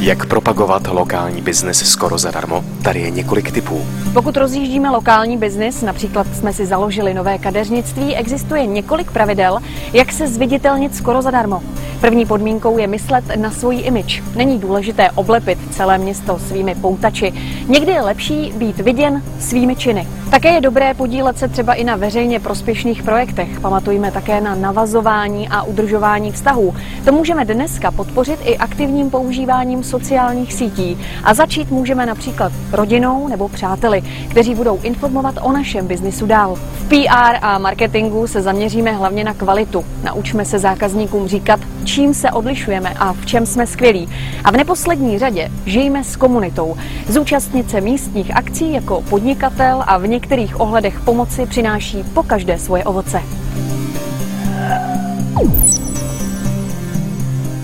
Jak propagovat lokální biznes skoro zadarmo? Tady je několik typů. Pokud rozjíždíme lokální biznis, například jsme si založili nové kadeřnictví, existuje několik pravidel, jak se zviditelnit skoro zadarmo. První podmínkou je myslet na svůj image. Není důležité oblepit celé město svými poutači. Někdy je lepší být viděn svými činy. Také je dobré podílet se třeba i na veřejně prospěšných projektech. Pamatujme také na navazování a udržování vztahů. To můžeme dneska podpořit i aktivním používáním sociálních sítí. A začít můžeme například rodinou nebo přáteli, kteří budou informovat o našem biznisu dál. V PR a marketingu se zaměříme hlavně na kvalitu. Naučme se zákazníkům říkat, čím se odlišujeme a v čem jsme skvělí. A v neposlední řadě žijme s komunitou. Zúčastnit se místních akcí jako podnikatel a v některých ohledech pomoci přináší po každé svoje ovoce.